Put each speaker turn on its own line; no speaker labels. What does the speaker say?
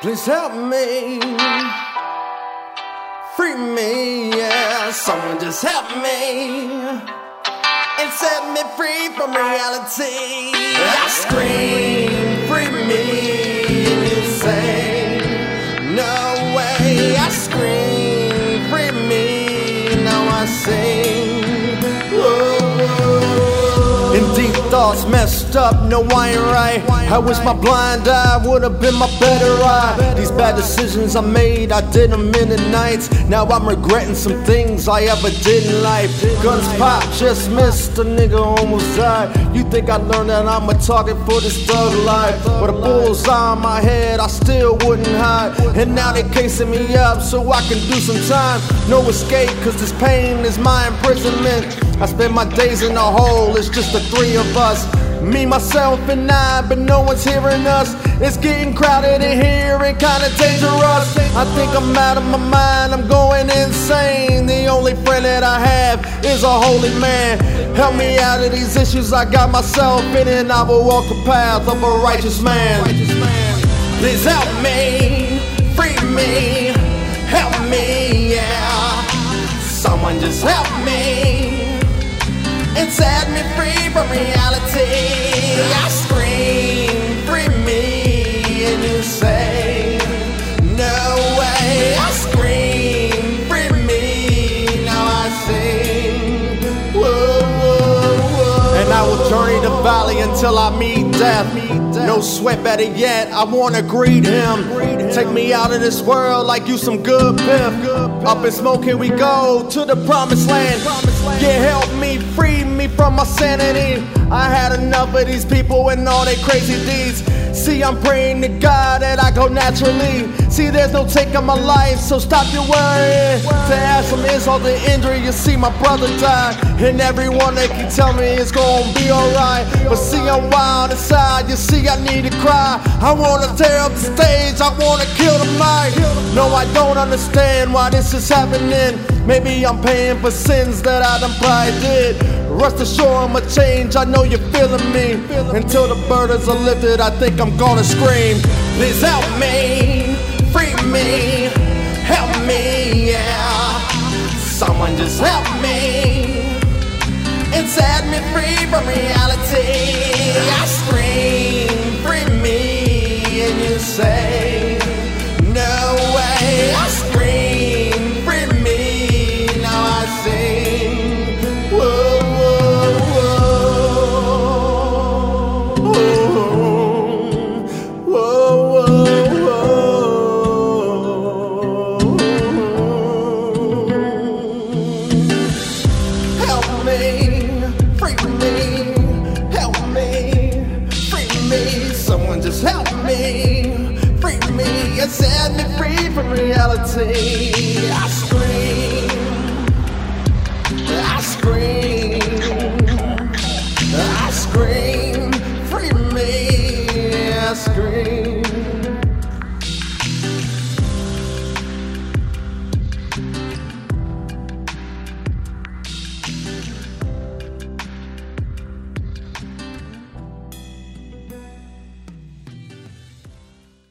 Please help me. Free me, yeah. Someone just help me. And set me free from reality. I scream, free me. Thoughts, messed up, no, I ain't right. How was my blind eye? Would've been my better eye. These bad decisions I made, I did them in the nights. Now I'm regretting some things I ever did in life. Guns pop, just missed, a nigga almost died. You think I learned that I'm a target for this thug life? With a bullseye on my head, I still wouldn't hide. And now they casing me up so I can do some time. No escape, cause this pain is my imprisonment. I spend my days in a hole, it's just the three of us. Me, myself, and I, but no one's hearing us. It's getting crowded in here and kinda dangerous. I think I'm out of my mind, I'm going insane. The only friend that I have is a holy man. Help me out of these issues I got myself in, and I will walk the path of a righteous man. Please help me, me, help me, yeah. Someone just help me and set me free from reality. I scream, free me, and you say, No way. I scream, free me, now I sing. Whoa, whoa, whoa. And I will journey the valley until I meet death. No sweat, better yet, I wanna greet him. Take me out of this world like you some good pimp. Up in smoke, here we go to the promised land. Yeah, help me, free me from my sanity. I had enough of these people and all their crazy deeds. See, I'm praying to God that I go naturally. See, there's no taking my life, so stop your worrying. To add some the injury, you see, my brother die. And everyone they can tell me it's gonna be alright. But see, I'm wild inside, you see, I need to cry. I wanna tear up the stage, I wanna kill the mic. No, I don't understand why this is happening. Maybe I'm paying for sins that I done probably did. Rest assured I'ma change, I know you're feeling me. Until the burdens are lifted, I think I'm gonna scream. Please help me, free me, help me. Someone just help me and set me free from reality. that set me free from reality. I scream, I scream.